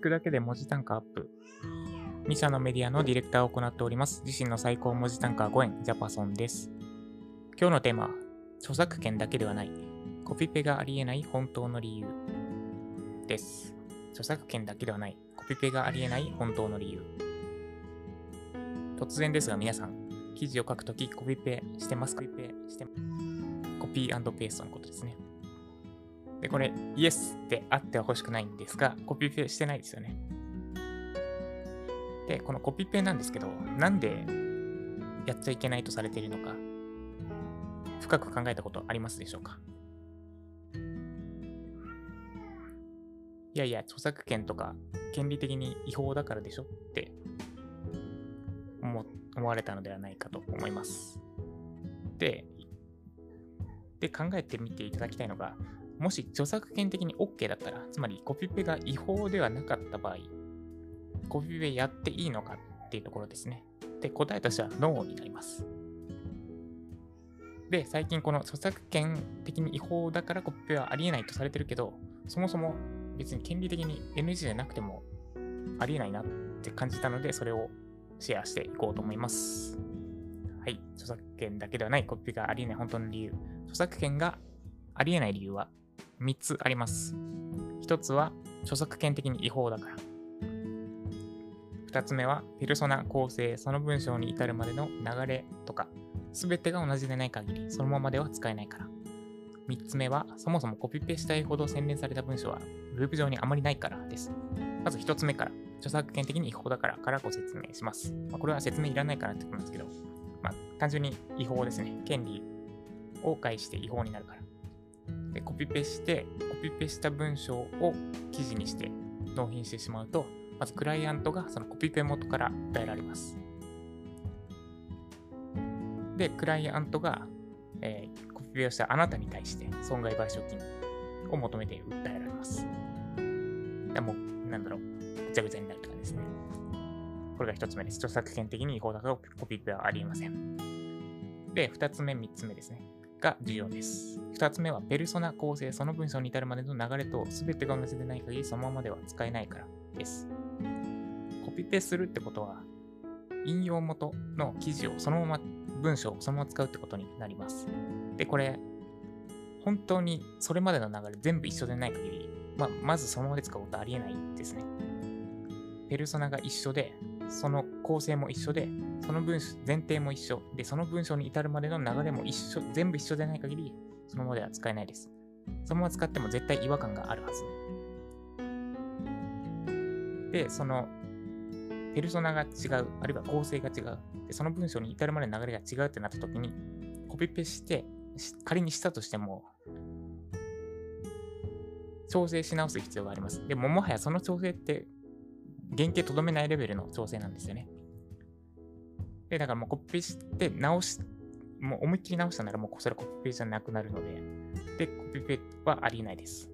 聞くだけで文字単価アップ。2社のメディアのディレクターを行っております。自身の最高文字単価5円、ジャパソンです。今日のテーマは、著作権だけではない、コピペがありえない本当の理由です。著作権だけではない、コピペがありえない本当の理由。突然ですが皆さん、記事を書くときコピペしてますコピペしてコピーペーストのことですね。で、これ、イエスってあっては欲しくないんですが、コピペしてないですよね。で、このコピペなんですけど、なんでやっちゃいけないとされているのか、深く考えたことありますでしょうか？いやいや、著作権とか権利的に違法だからでしょって思思われたのではないかと思います。で、で考えてみていただきたいのが、もし著作権的に OK だったら、つまりコピペが違法ではなかった場合、コピペやっていいのかっていうところですね。で、答えとしてはノーになります。で、最近この著作権的に違法だからコピペはありえないとされてるけど、そもそも別に権利的に NG じゃなくてもありえないなって感じたので、それをシェアしていこうと思います。はい。著作権だけではないコピペがありえない本当の理由。著作権がありえない理由は3つあります。1つは著作権的に違法だから。2つ目はペルソナ構成、その文章に至るまでの流れとか、すべてが同じでない限り、そのままでは使えないから。3つ目は、そもそもコピペしたいほど洗練された文章は、ウェブ上にあまりないからです。まず1つ目から、著作権的に違法だからからご説明します。まあ、これは説明いらないかなってことなんですけど、まあ、単純に違法ですね。権利を介して違法になるから。で、コピペして、コピペした文章を記事にして納品してしまうと、まずクライアントがそのコピペ元から訴えられます。で、クライアントが、えーコピペをしたあなたに対して損害賠償金を求めて訴えられます。でもう、なんだろう、ぐちゃぐちゃになるって感じですね。これが一つ目です。著作権的に違法だからコピペはありえません。で、二つ目、三つ目ですね。が重要です。二つ目は、ペルソナ構成、その文章に至るまでの流れと全てが同じでない限り、そのままでは使えないからです。コピペするってことは、引用元の記事をそのまま、文章をそのまま使うってことになります。で、これ、本当にそれまでの流れ全部一緒でない限り、まあ、まずそのままで使うことありえないですね。ペルソナが一緒で、その構成も一緒で、その文章、前提も一緒。で、その文章に至るまでの流れも一緒、全部一緒でない限り、そのままでは使えないです。そのまま使っても絶対違和感があるはず。で、その、ペルソナが違う、あるいは構成が違う。で、その文章に至るまでの流れが違うってなった時に、コピペして、し仮にしたとしても、調整し直す必要があります。でも、もはやその調整って、原型とどめないレベルの調整なんですよね。で、だからもうコピペして直し、もう思いっきり直したならもうそれコピペじゃなくなるので、で、コピペはありえないです。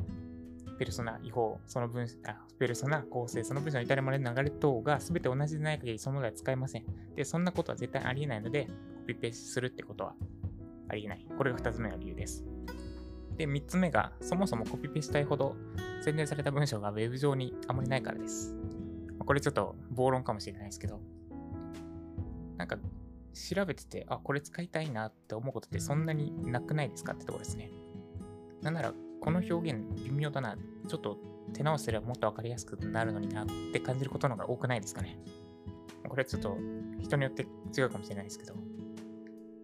ペルソナ違法、その文、あ、ペルソナ構成、その文章に至るまでの流れ等が全て同じでない限りそのものでは使えません。で、そんなことは絶対ありえないので、コピペするってことはありえない。これが2つ目の理由です。で、3つ目が、そもそもコピペしたいほど洗練された文章が Web 上にあまりないからです。これちょっと暴論かもしれないですけど、なんか調べてて、あ、これ使いたいなって思うことってそんなになくないですかってところですね。なんなら、この表現微妙だな、ちょっと手直しすればもっとわかりやすくなるのになって感じることの方が多くないですかね。これちょっと人によって違うかもしれないですけど、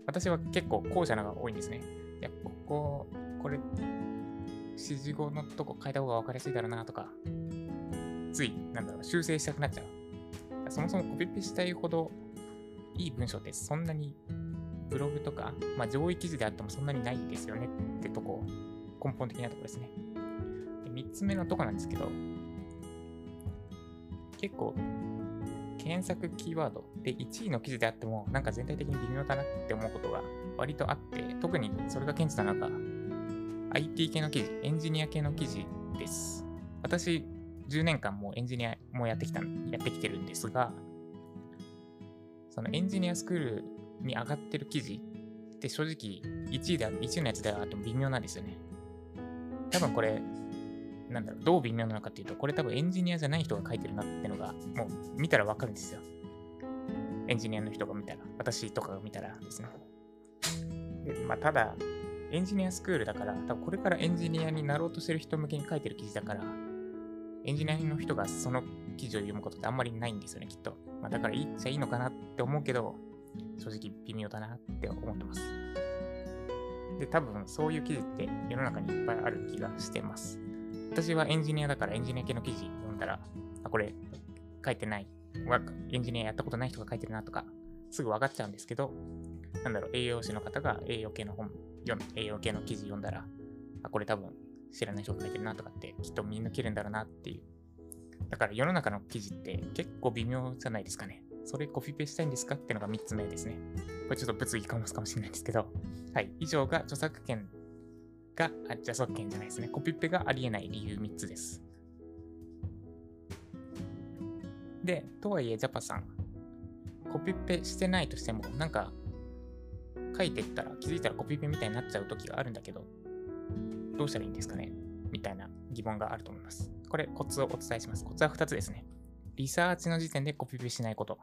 私は結構後者のが多いんですね。いや、ここ、これ、指示語のとこ変えた方が分かりやすいだろうなとか、つい、なんだろう、修正したくなっちゃう。そもそもコピペしたいほどいい文章ってそんなにブログとか、まあ、上位記事であってもそんなにないですよねってとこ、根本的なとこですね。で3つ目のとこなんですけど、結構、検索キーワードで1位の記事であっても、なんか全体的に微妙だなって思うことが割とあって、特にそれが顕著なのが、IT 系の記事、エンジニア系の記事です。私、10年間もうエンジニアもやってきた、やってきてるんですが、そのエンジニアスクールに上がってる記事って正直1位であ1位のやつであっても微妙なんですよね。多分これ、なんだろう、どう微妙なのかっていうと、これ多分エンジニアじゃない人が書いてるなってのが、もう見たらわかるんですよ。エンジニアの人が見たら、私とかが見たらですね。でまあ、ただ、エンジニアスクールだから、多分これからエンジニアになろうとしてる人向けに書いてる記事だから、エンジニアの人がその記事を読むことってあんまりないんですよね、きっと。まあ、だからいいっちゃいいのかなって思うけど、正直微妙だなって思ってます。で、多分そういう記事って世の中にいっぱいある気がしてます。私はエンジニアだからエンジニア系の記事読んだら、あ、これ書いてない、エンジニアやったことない人が書いてるなとか、すぐ分かっちゃうんですけど、なんだろう、栄養士の方が栄養系の本、読栄養系の記事読んだら、あ、これ多分知らない人が書いてるなとかってきっと見抜けるんだろうなっていう。だから世の中の記事って結構微妙じゃないですかね。それコピペしたいんですかっていうのが3つ目ですね。これちょっと物議かもすかもしれないんですけど、はい。以上が著作権が、あ、著作権じゃないですね。コピペがありえない理由3つです。で、とはいえ、ジャパさん、コピペしてないとしても、なんか、書いてったら気づいたらコピペみたいになっちゃう時があるんだけど、どうしたらいいんですかね？みたいな疑問があると思います。これ、コツをお伝えします。コツは2つですね。リサーチの時点でコピペしないこと。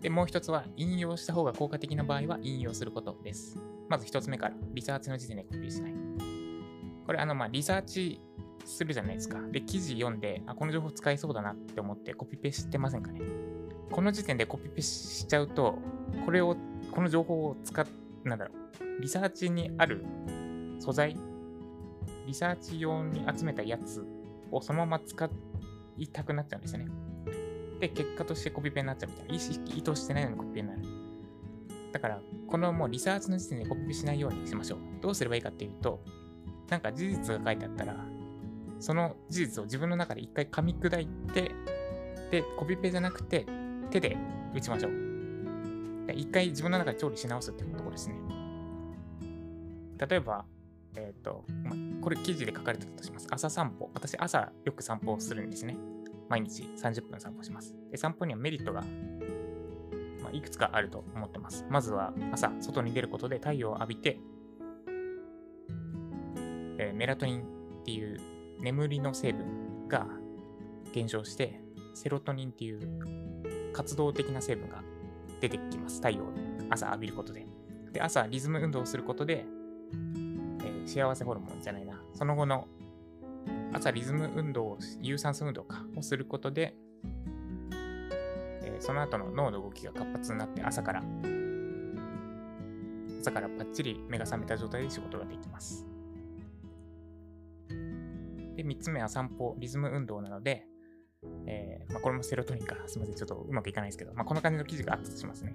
で、もう一つは、引用した方が効果的な場合は引用することです。まず一つ目から、リサーチの時点でコピーしない。これ、あの、まあ、リサーチするじゃないですか。で、記事読んで、あ、この情報使えそうだなって思ってコピペしてませんかね？この時点でコピペしちゃうと、これを、この情報を使っ、なんだろう、リサーチにある素材、リサーチ用に集めたやつをそのまま使いたくなっちゃうんですよね。で、結果としてコピペになっちゃうみたいな。意識、意図してないのにコピペになる。だから、このもうリサーチの時点でコピペしないようにしましょう。どうすればいいかっていうと、なんか事実が書いてあったら、その事実を自分の中で一回噛み砕いて、で、コピペじゃなくて手で打ちましょう。一回自分の中で調理し直すっていうところですね。例えば、えっ、ー、と、まこれ記事で書かれてたとします。朝散歩。私、朝よく散歩をするんですね。毎日30分散歩します。で散歩にはメリットが、まあ、いくつかあると思ってます。まずは朝、外に出ることで太陽を浴びて、えー、メラトニンっていう眠りの成分が減少して、セロトニンっていう活動的な成分が出てきます。太陽を朝浴びることで。で、朝リズム運動をすることで、幸せホルモンじゃないな。その後の朝リズム運動を、有酸素運動か、をすることで、えー、その後の脳の動きが活発になって朝から、朝からバッチリ目が覚めた状態で仕事ができます。で、3つ目は散歩、リズム運動なので、えー、まあ、これもセロトニンか。すみません。ちょっとうまくいかないですけど、まあ、こんな感じの記事があったとしますね。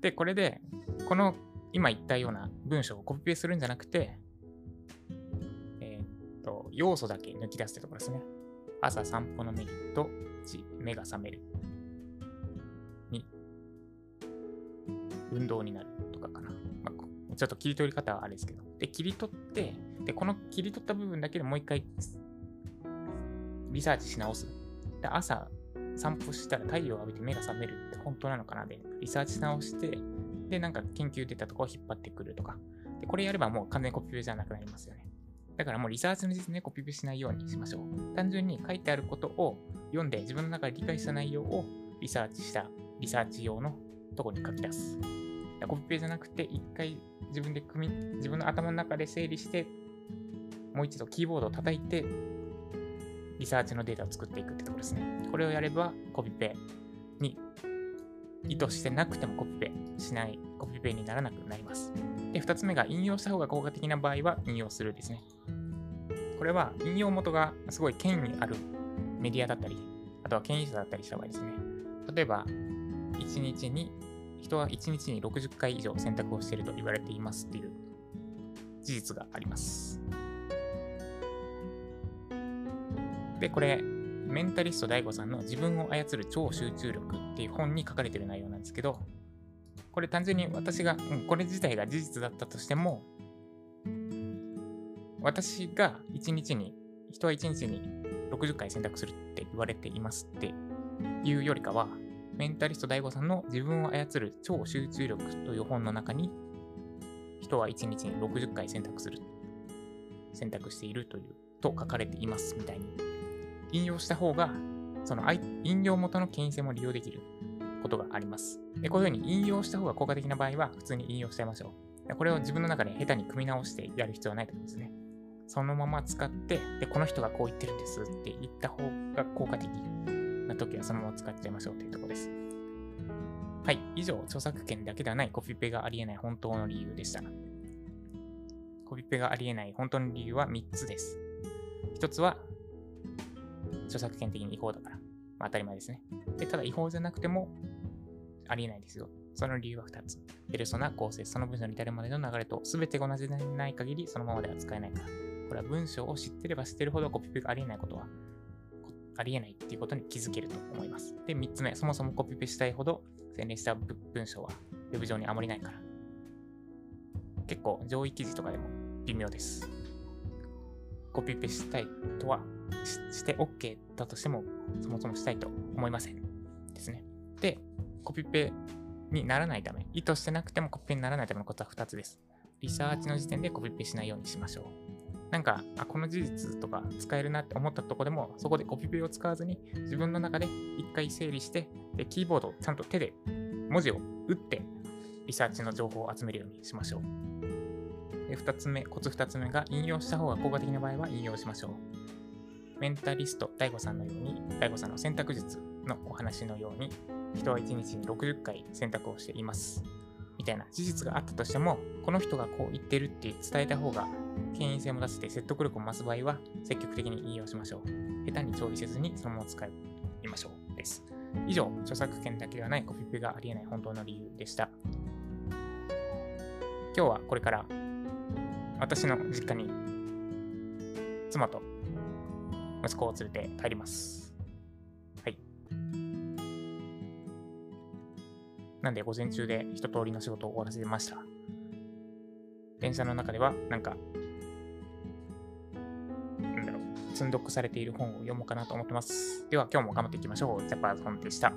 で、これで、この今言ったような文章をコピペするんじゃなくて、要素だけ抜き出すってところですね。朝散歩のメリット、1、目が覚める。2、運動になるとかかな。まあ、ちょっと切り取り方はあれですけど。で、切り取って、で、この切り取った部分だけでもう一回リサーチし直す。で、朝散歩したら太陽を浴びて目が覚めるって本当なのかなで、リサーチし直して、で、なんか研究出たところを引っ張ってくるとか。で、これやればもう完全にコピペじゃなくなりますよね。だからもうリサーチの時点でコピペしないようにしましょう。単純に書いてあることを読んで自分の中で理解した内容をリサーチしたリサーチ用のとこに書き出す。コピペじゃなくて一回自分で組み、自分の頭の中で整理して、もう一度キーボードを叩いてリサーチのデータを作っていくってところですね。これをやればコピペに意図してなくてもコピペしない、コピペにならなくなります。で、2つ目が引用した方が効果的な場合は引用するですね。これは引用元がすごい権威あるメディアだったり、あとは権威者だったりした場合ですね。例えば、1日に、人は1日に60回以上選択をしていると言われていますっていう事実があります。で、これ、メンタリスト DAIGO さんの自分を操る超集中力っていう本に書かれている内容なんですけど、これ単純に私が、うん、これ自体が事実だったとしても、私が1日に、人は1日に60回選択するって言われていますっていうよりかは、メンタリスト DAIGO さんの自分を操る超集中力という本の中に、人は1日に60回選択する、選択しているというと書かれていますみたいに、引用した方が、その引用元の権威性も利用できる。ことがあります。でこういうふうに引用した方が効果的な場合は、普通に引用しちゃいましょう。これを自分の中で下手に組み直してやる必要はないと思うんですね。そのまま使って、で、この人がこう言ってるんですって言った方が効果的な時はそのまま使っちゃいましょうというところです。はい。以上、著作権だけではないコピペがありえない本当の理由でした。コピペがありえない本当の理由は3つです。1つは、著作権的に違法だから。まあ、当たり前ですね。で、ただ違法じゃなくてもありえないですよ。その理由は2つ。ペルソナ、構成、その文章に至るまでの流れと全てが同じでない限りそのままでは使えないから。これは文章を知ってれば知ってるほどコピペがありえないことはありえないっていうことに気づけると思います。で、3つ目、そもそもコピペしたいほど洗練した文章は Web 上にあまりないから。結構上位記事とかでも微妙です。コピペしたいとはしして OK だとしてもそもそもしたいと思いません。ですね。で、コピペにならないため、意図してなくてもコピペにならないためのことは2つです。リサーチの時点でコピペしないようにしましょう。なんか、あ、この事実とか使えるなって思ったとこでも、そこでコピペを使わずに、自分の中で一回整理して、で、キーボードをちゃんと手で文字を打って、リサーチの情報を集めるようにしましょう。で、二つ目、コツ二つ目が、引用した方が効果的な場合は引用しましょう。メンタリスト DAIGO さんのように、DAIGO さんの選択術のお話のように、人は1日に60回選択をしています。みたいな事実があったとしても、この人がこう言ってるって伝えた方が、権威性も出せて説得力を増す場合は、積極的に引用しましょう。下手に調理せずにそのまま使いましょう。です。以上、著作権だけではないコピペがありえない本当の理由でした。今日はこれから私の実家に妻と息子を連れて帰ります。はいなんで午前中で一通りの仕事を終わらせました。電車の中では、なんか、なんだろう、積んどくされている本を読もうかなと思ってます。では今日も頑張っていきましょう。ジャパーズ本でした。